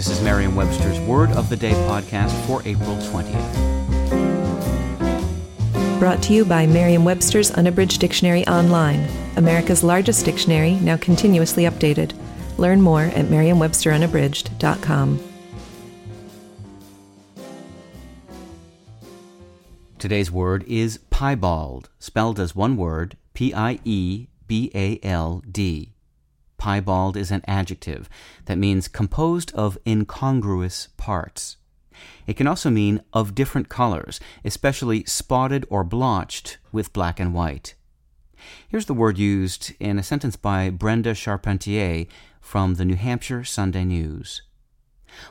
This is Merriam Webster's Word of the Day podcast for April 20th. Brought to you by Merriam Webster's Unabridged Dictionary Online, America's largest dictionary, now continuously updated. Learn more at merriam-websterunabridged.com. Today's word is piebald, spelled as one word, P I E B A L D. Piebald is an adjective that means composed of incongruous parts. It can also mean of different colors, especially spotted or blotched with black and white. Here's the word used in a sentence by Brenda Charpentier from the New Hampshire Sunday News.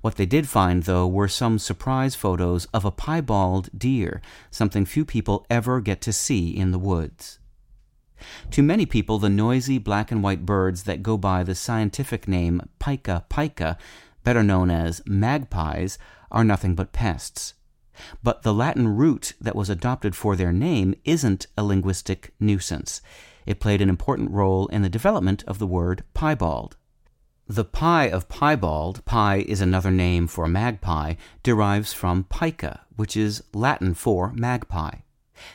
What they did find, though, were some surprise photos of a piebald deer, something few people ever get to see in the woods. To many people, the noisy black and white birds that go by the scientific name Pica pica, better known as magpies, are nothing but pests. But the Latin root that was adopted for their name isn't a linguistic nuisance. It played an important role in the development of the word piebald. The pie of piebald, pie is another name for magpie, derives from pica, which is Latin for magpie.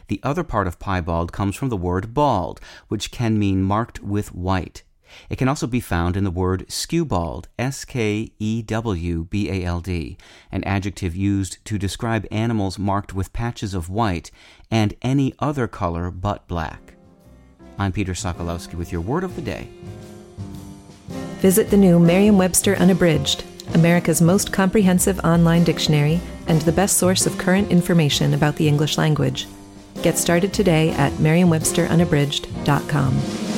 The other part of piebald comes from the word bald, which can mean marked with white. It can also be found in the word skewbald, S K E W B A L D, an adjective used to describe animals marked with patches of white and any other color but black. I'm Peter Sokolowski with your word of the day. Visit the new Merriam Webster Unabridged, America's most comprehensive online dictionary and the best source of current information about the English language. Get started today at merriam-websterunabridged.com.